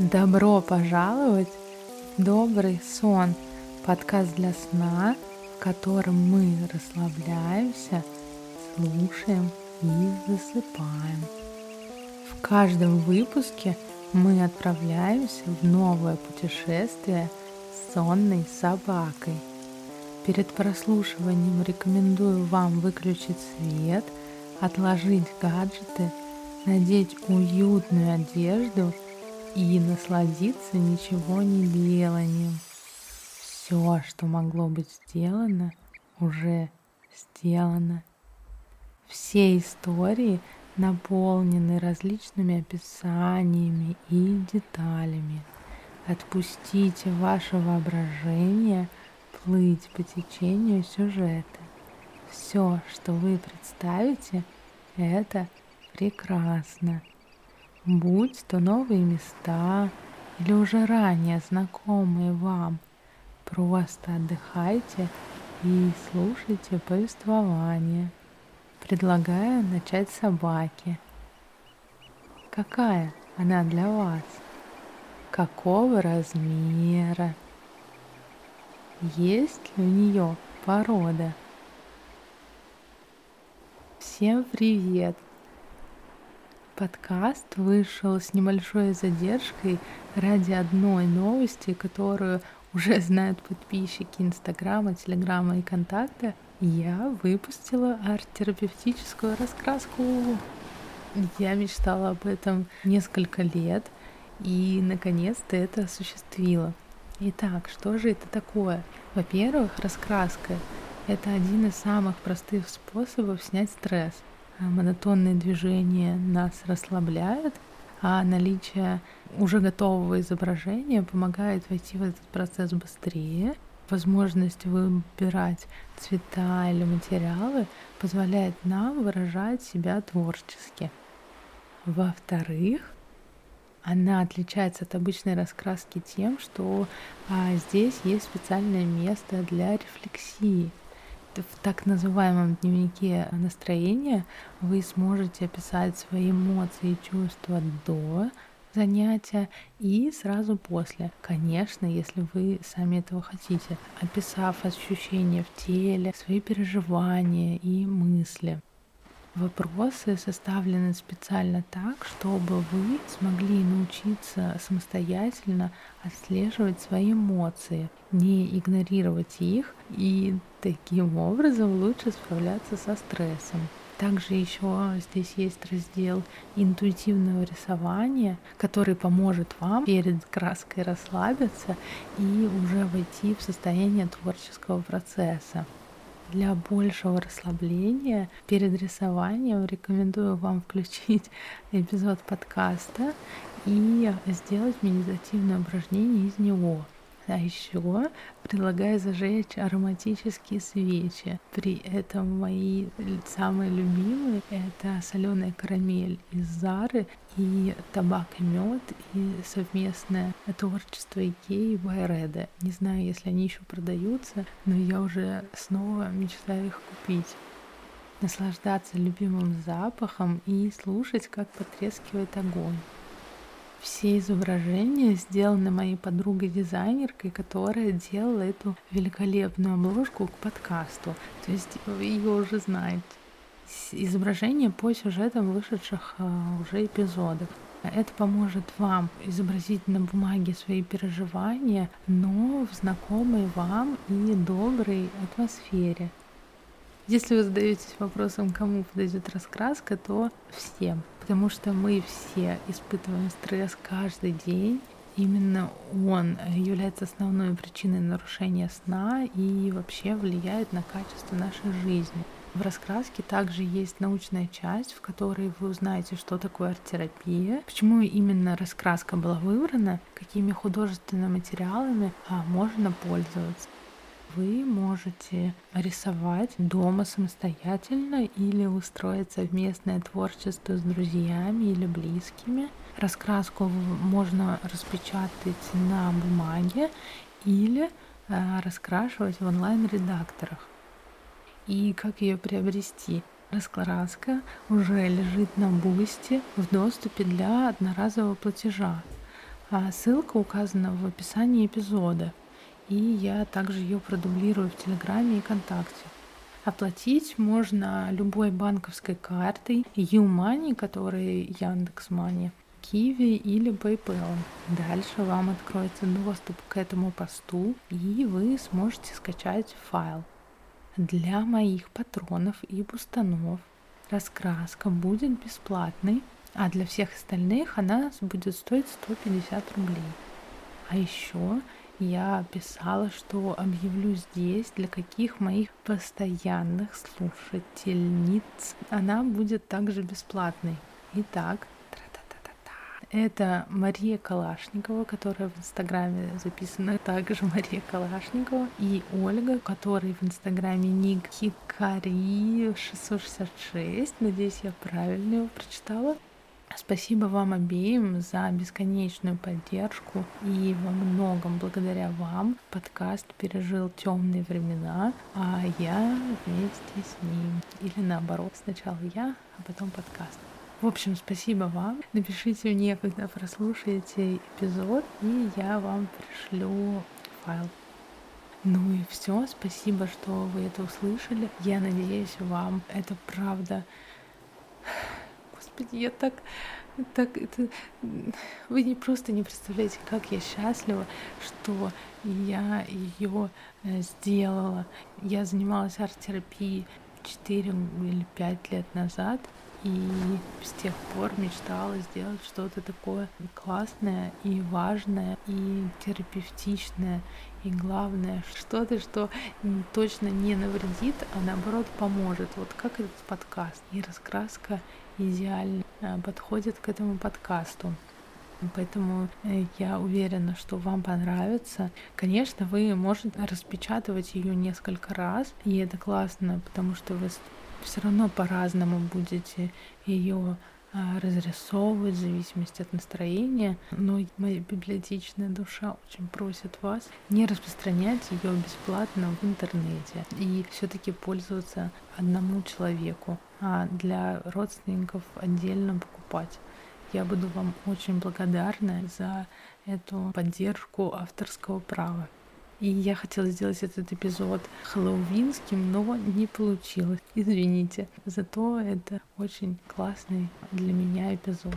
Добро пожаловать в Добрый сон, подкаст для сна, в котором мы расслабляемся, слушаем и засыпаем. В каждом выпуске мы отправляемся в новое путешествие с сонной собакой. Перед прослушиванием рекомендую вам выключить свет, отложить гаджеты, надеть уютную одежду – и насладиться ничего не деланием. Все, что могло быть сделано, уже сделано. Все истории наполнены различными описаниями и деталями. Отпустите ваше воображение плыть по течению сюжета. Все, что вы представите, это прекрасно будь то новые места или уже ранее знакомые вам. Просто отдыхайте и слушайте повествование. Предлагаю начать с собаки. Какая она для вас? Какого размера? Есть ли у нее порода? Всем привет! Подкаст вышел с небольшой задержкой ради одной новости, которую уже знают подписчики Инстаграма, Телеграма и Контакта. Я выпустила арт-терапевтическую раскраску. Я мечтала об этом несколько лет и наконец-то это осуществила. Итак, что же это такое? Во-первых, раскраска — это один из самых простых способов снять стресс — монотонные движения нас расслабляют, а наличие уже готового изображения помогает войти в этот процесс быстрее. Возможность выбирать цвета или материалы позволяет нам выражать себя творчески. Во-вторых, она отличается от обычной раскраски тем, что а, здесь есть специальное место для рефлексии в так называемом дневнике настроения вы сможете описать свои эмоции и чувства до занятия и сразу после. Конечно, если вы сами этого хотите, описав ощущения в теле, свои переживания и мысли. Вопросы составлены специально так, чтобы вы смогли научиться самостоятельно отслеживать свои эмоции, не игнорировать их и таким образом лучше справляться со стрессом. Также еще здесь есть раздел интуитивного рисования, который поможет вам перед краской расслабиться и уже войти в состояние творческого процесса. Для большего расслабления перед рисованием рекомендую вам включить эпизод подкаста и сделать медитативное упражнение из него. А еще предлагаю зажечь ароматические свечи. При этом мои самые любимые это соленая карамель из Зары и табак и мед и совместное творчество Икеи и Байреда. Не знаю, если они еще продаются, но я уже снова мечтаю их купить наслаждаться любимым запахом и слушать, как потрескивает огонь. Все изображения сделаны моей подругой-дизайнеркой, которая делала эту великолепную обложку к подкасту. То есть вы ее уже знаете. Изображения по сюжетам вышедших а, уже эпизодов. Это поможет вам изобразить на бумаге свои переживания, но в знакомой вам и доброй атмосфере. Если вы задаетесь вопросом, кому подойдет раскраска, то всем. Потому что мы все испытываем стресс каждый день. Именно он является основной причиной нарушения сна и вообще влияет на качество нашей жизни. В раскраске также есть научная часть, в которой вы узнаете, что такое арт-терапия, почему именно раскраска была выбрана, какими художественными материалами а, можно пользоваться. Вы можете рисовать дома самостоятельно или устроить совместное творчество с друзьями или близкими. Раскраску можно распечатать на бумаге или э, раскрашивать в онлайн-редакторах. И как ее приобрести? Раскраска уже лежит на бусте в доступе для одноразового платежа. А ссылка указана в описании эпизода, и я также ее продублирую в Телеграме и ВКонтакте. Оплатить можно любой банковской картой, YouMoney, который Яндекс.Мани, Киви или PayPal. Дальше вам откроется доступ к этому посту, и вы сможете скачать файл. Для моих патронов и бустанов раскраска будет бесплатной, а для всех остальных она будет стоить 150 рублей. А еще я писала, что объявлю здесь, для каких моих постоянных слушательниц она будет также бесплатной. Итак, это Мария Калашникова, которая в Инстаграме записана также Мария Калашникова, и Ольга, которой в Инстаграме ник Хикари 666. Надеюсь, я правильно его прочитала. Спасибо вам обеим за бесконечную поддержку и во многом благодаря вам подкаст пережил темные времена, а я вместе с ним. Или наоборот, сначала я, а потом подкаст. В общем, спасибо вам. Напишите мне, когда прослушаете эпизод, и я вам пришлю файл. Ну и все, спасибо, что вы это услышали. Я надеюсь, вам это правда... Господи, я так так это вы не просто не представляете, как я счастлива, что я ее э, сделала. Я занималась арт-терапией 4 или 5 лет назад, и с тех пор мечтала сделать что-то такое классное и важное, и терапевтичное, и главное, что-то, что точно не навредит, а наоборот поможет. Вот как этот подкаст. И раскраска идеально э, подходит к этому подкасту. Поэтому э, я уверена, что вам понравится. Конечно, вы можете распечатывать ее несколько раз, и это классно, потому что вы все равно по-разному будете ее а, разрисовывать в зависимости от настроения. Но моя библиотечная душа очень просит вас не распространять ее бесплатно в интернете и все-таки пользоваться одному человеку, а для родственников отдельно покупать. Я буду вам очень благодарна за эту поддержку авторского права. И я хотела сделать этот эпизод хэллоуинским, но не получилось. Извините. Зато это очень классный для меня эпизод.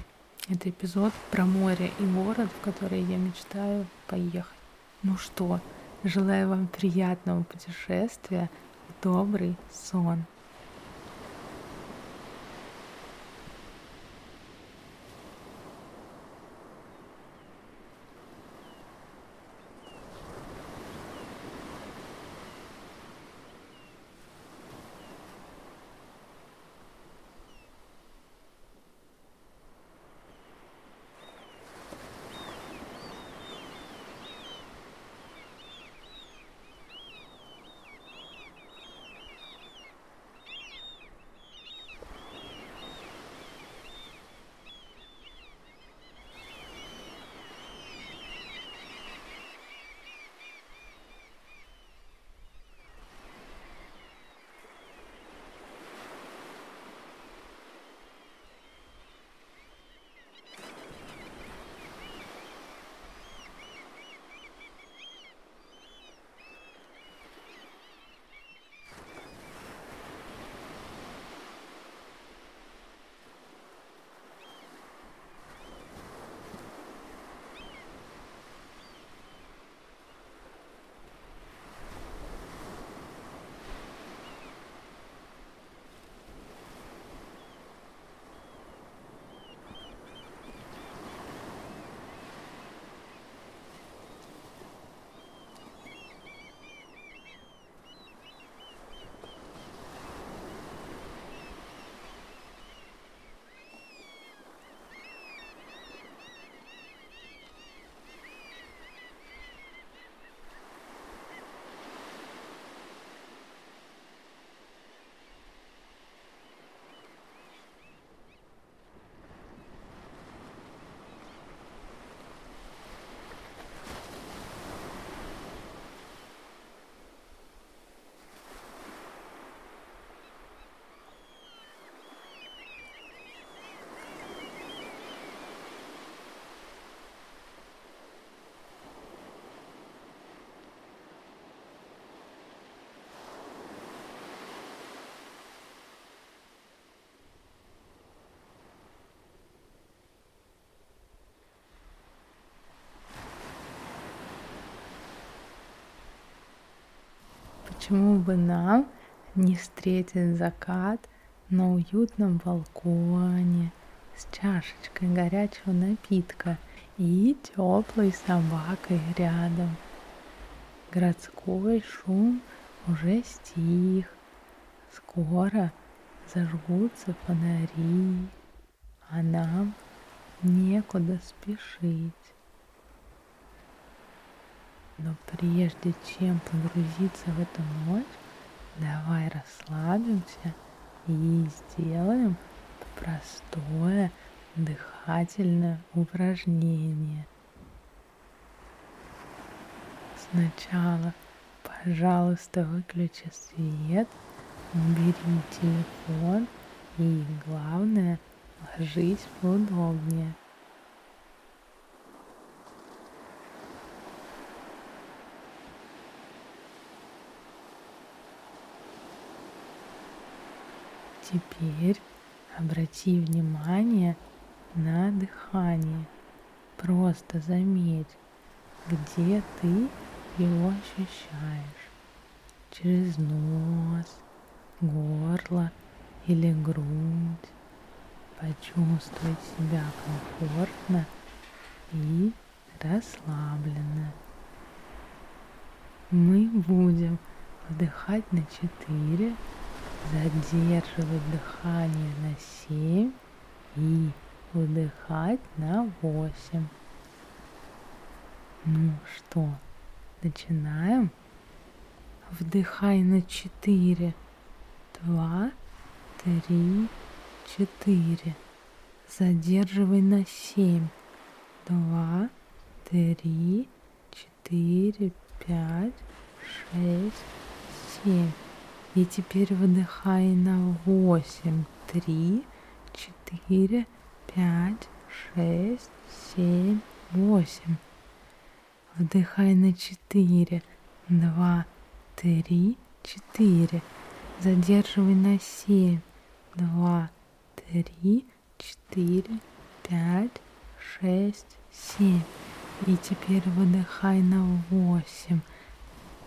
Это эпизод про море и город, в который я мечтаю поехать. Ну что, желаю вам приятного путешествия, добрый сон. Почему бы нам не встретить закат на уютном балконе с чашечкой горячего напитка и теплой собакой рядом? Городской шум уже стих. Скоро зажгутся фонари, а нам некуда спешить. Но прежде чем погрузиться в эту ночь, давай расслабимся и сделаем простое дыхательное упражнение. Сначала, пожалуйста, выключи свет, убери телефон и, главное, ложись поудобнее. Теперь обрати внимание на дыхание. Просто заметь, где ты его ощущаешь. Через нос, горло или грудь. Почувствуй себя комфортно и расслабленно. Мы будем вдыхать на четыре задерживать дыхание на 7 и выдыхать на 8. Ну что, начинаем? Вдыхай на 4. 2, 3, 4. Задерживай на 7. 2, 3, 4, 5, 6, 7. И теперь выдыхай на восемь. Три, четыре, пять, шесть, семь, восемь. Вдыхай на четыре. Два, три, четыре. Задерживай на семь. Два, три, четыре, пять, шесть, семь. И теперь выдыхай на восемь.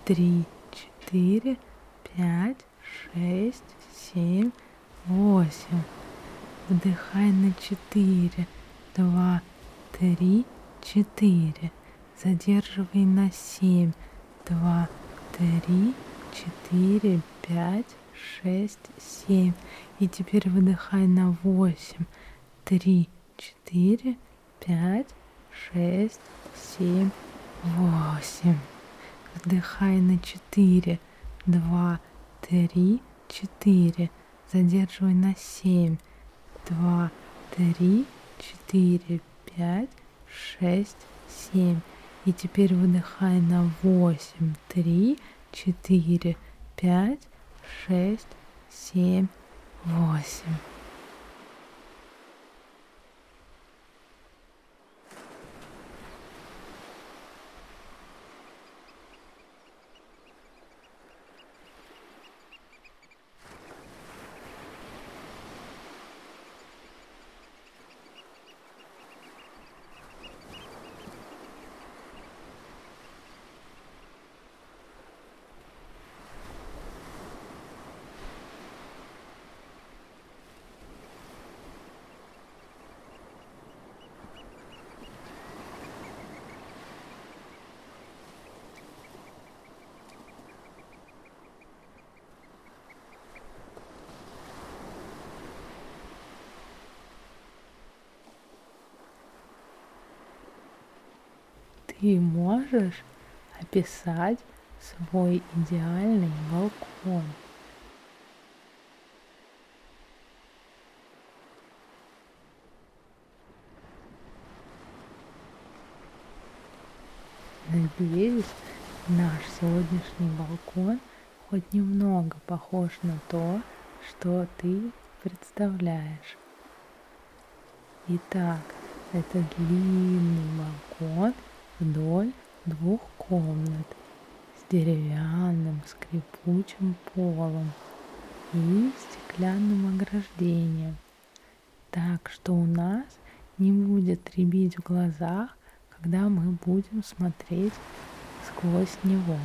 Три, четыре, пять, шесть, семь, восемь. Вдыхай на четыре, два, три, четыре. Задерживай на семь, два, три, четыре, пять, шесть, семь. И теперь выдыхай на восемь, три, четыре, пять, шесть, семь, восемь. Вдыхай на четыре, два, три, четыре. Задерживай на семь. Два, три, четыре, пять, шесть, семь. И теперь выдыхай на восемь. Три, четыре, пять, шесть, семь, восемь. Ты можешь описать свой идеальный балкон. Надеюсь, наш сегодняшний балкон хоть немного похож на то, что ты представляешь. Итак, это длинный балкон вдоль двух комнат с деревянным скрипучим полом и стеклянным ограждением, так что у нас не будет требить в глазах, когда мы будем смотреть сквозь него.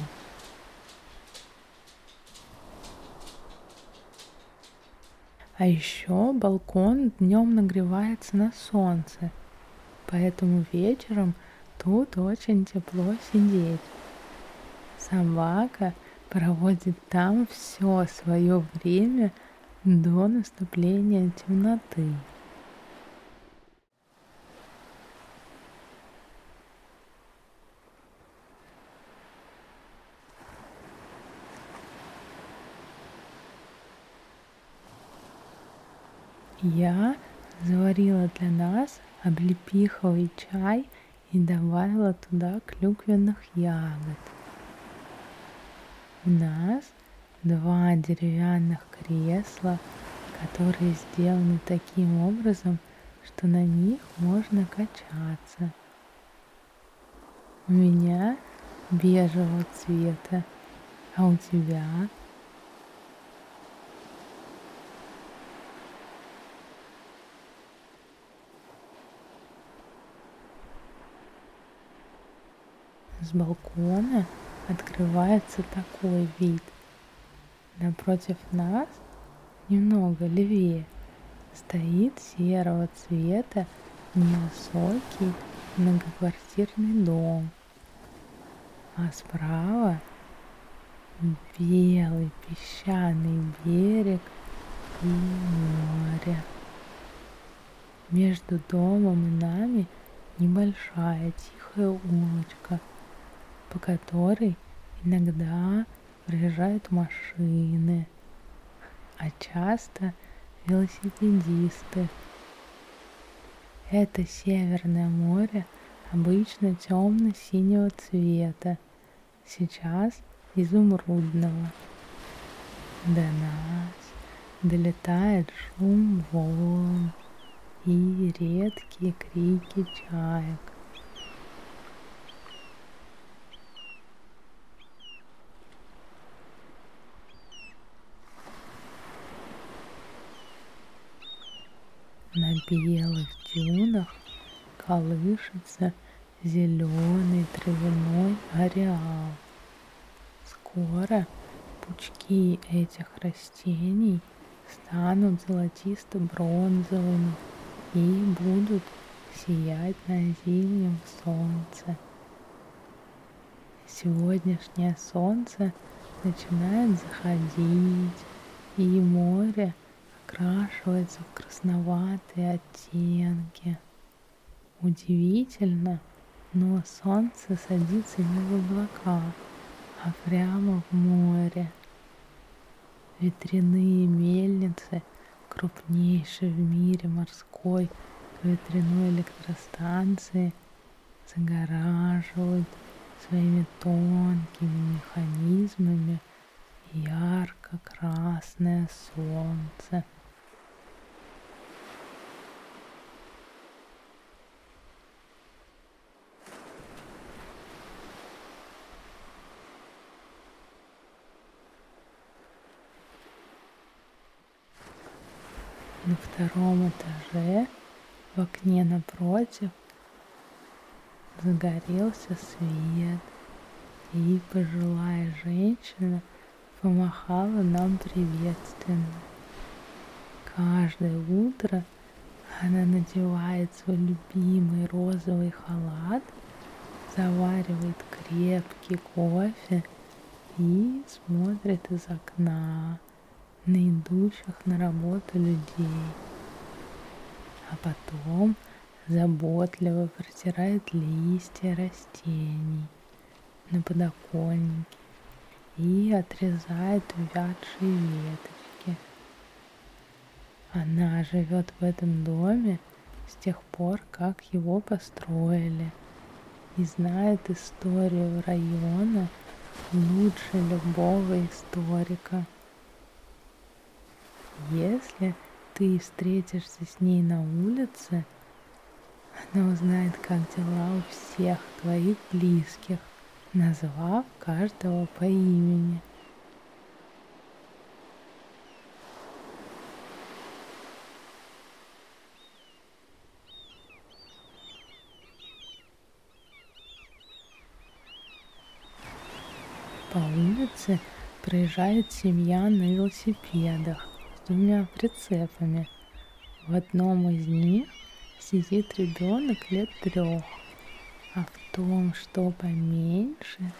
А еще балкон днем нагревается на солнце, поэтому вечером – тут очень тепло сидеть. Собака проводит там все свое время до наступления темноты. Я заварила для нас облепиховый чай и добавила туда клюквенных ягод. У нас два деревянных кресла, которые сделаны таким образом, что на них можно качаться. У меня бежевого цвета, а у тебя с балкона открывается такой вид. Напротив нас, немного левее, стоит серого цвета невысокий многоквартирный дом. А справа белый песчаный берег и море. Между домом и нами небольшая тихая улочка – по которой иногда проезжают машины, а часто велосипедисты. Это Северное море обычно темно-синего цвета, сейчас изумрудного. До нас долетает шум волн и редкие крики чаек. На белых дюнах колышется зеленый травяной ареал. Скоро пучки этих растений станут золотисто-бронзовыми и будут сиять на зимнем солнце. Сегодняшнее солнце начинает заходить, и море окрашивается в красноватые оттенки. Удивительно, но солнце садится не в облака, а прямо в море. Ветряные мельницы, крупнейшие в мире морской ветряной электростанции, загораживают своими тонкими механизмами ярко-красное солнце. На втором этаже в окне напротив загорелся свет, и пожилая женщина помахала нам приветственно. Каждое утро она надевает свой любимый розовый халат, заваривает крепкий кофе и смотрит из окна на идущих на работу людей. А потом заботливо протирает листья растений на подоконнике и отрезает увядшие веточки. Она живет в этом доме с тех пор, как его построили, и знает историю района лучше любого историка. Если ты встретишься с ней на улице, она узнает, как дела у всех твоих близких, назвав каждого по имени. По улице проезжает семья на велосипедах с двумя прицепами. В одном из них сидит ребенок лет трех, а в том, что поменьше,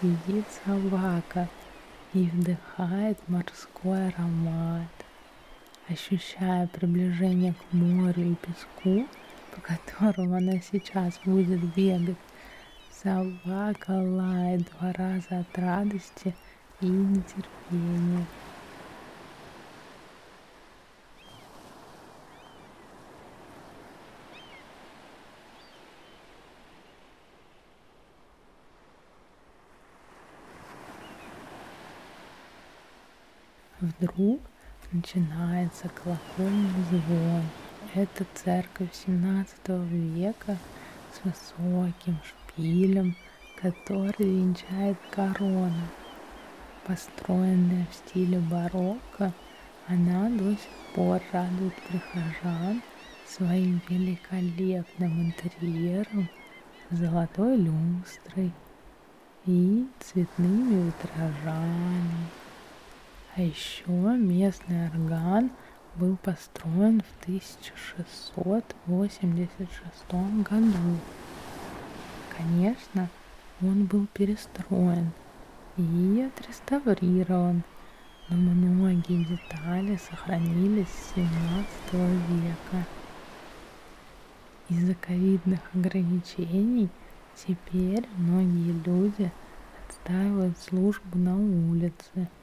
сидит собака и вдыхает морской аромат. Ощущая приближение к морю и песку, по которому она сейчас будет бегать, собака лает два раза от радости и нетерпения. Вдруг начинается колокольный звон. Это церковь 17 века с высоким шпилем, который венчает корона. Построенная в стиле барокко, она до сих пор радует прихожан своим великолепным интерьером, золотой люстрой и цветными витражами. А еще местный орган был построен в 1686 году. Конечно, он был перестроен и отреставрирован, но многие детали сохранились с 17 века. Из-за ковидных ограничений теперь многие люди отстаивают службу на улице –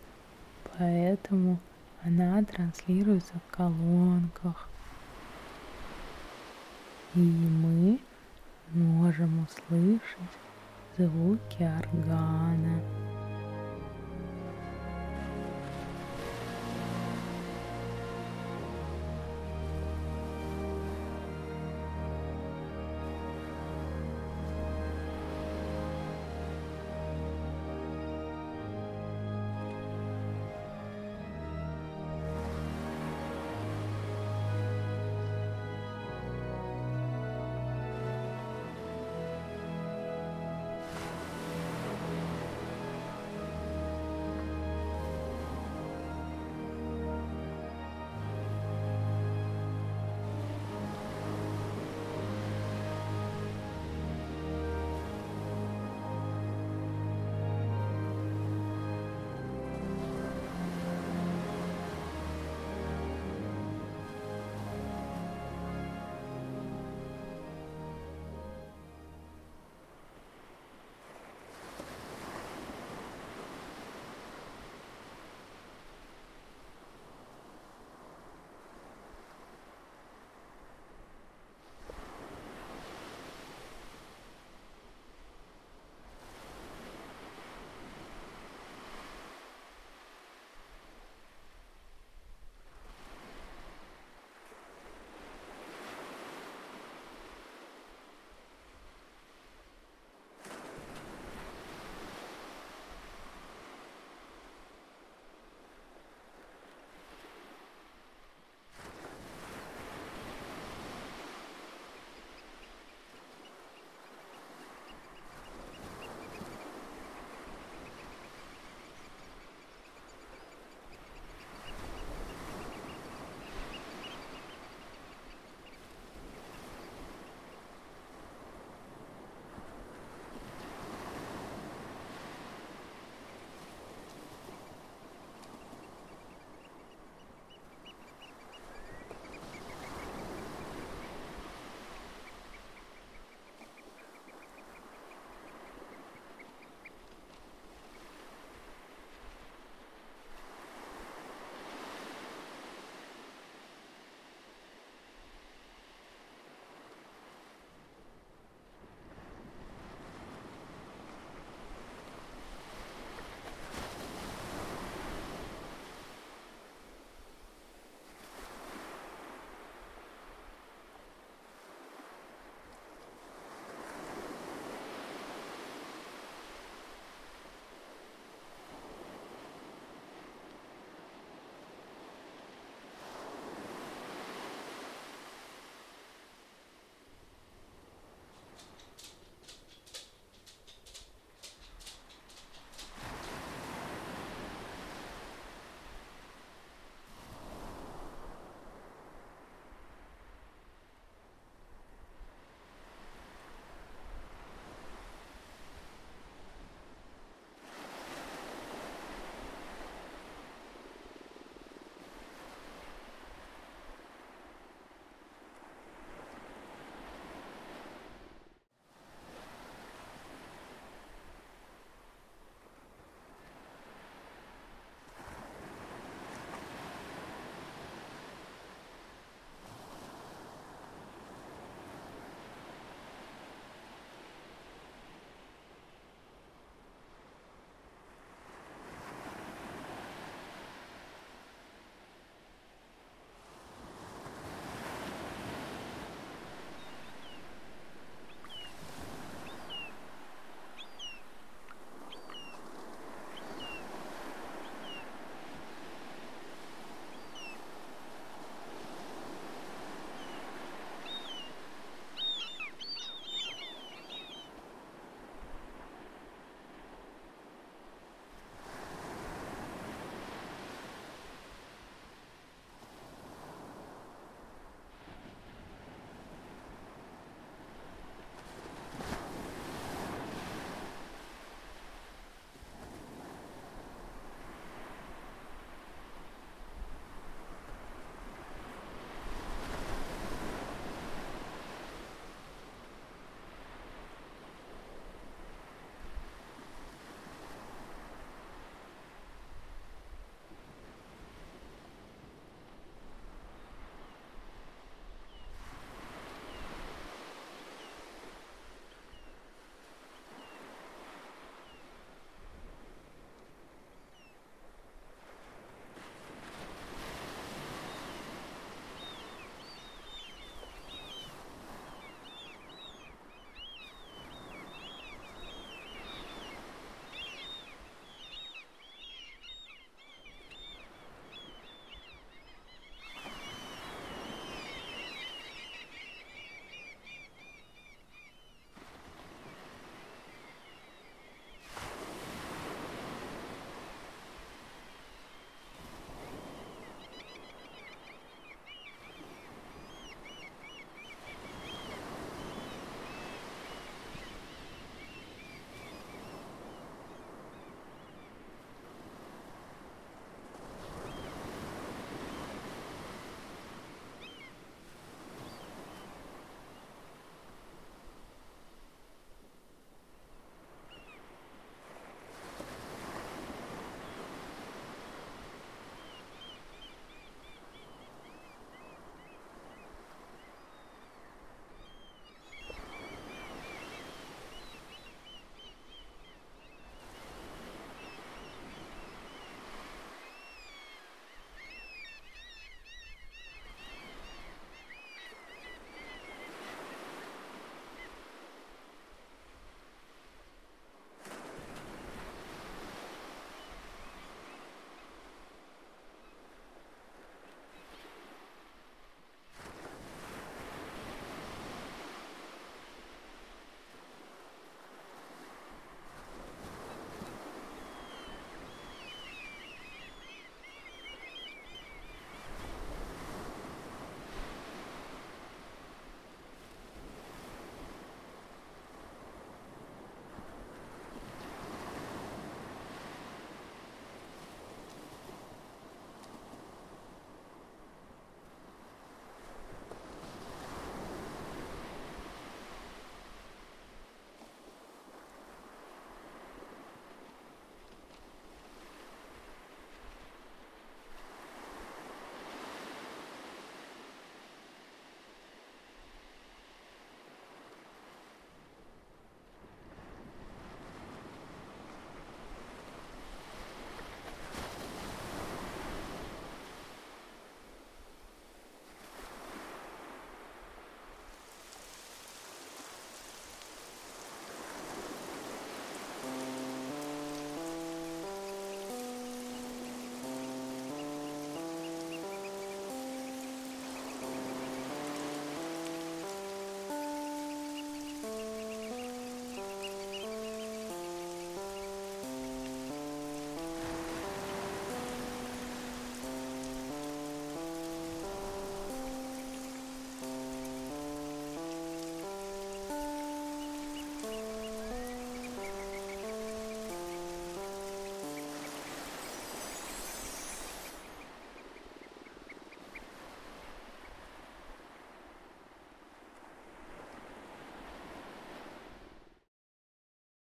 поэтому она транслируется в колонках. И мы можем услышать звуки органа.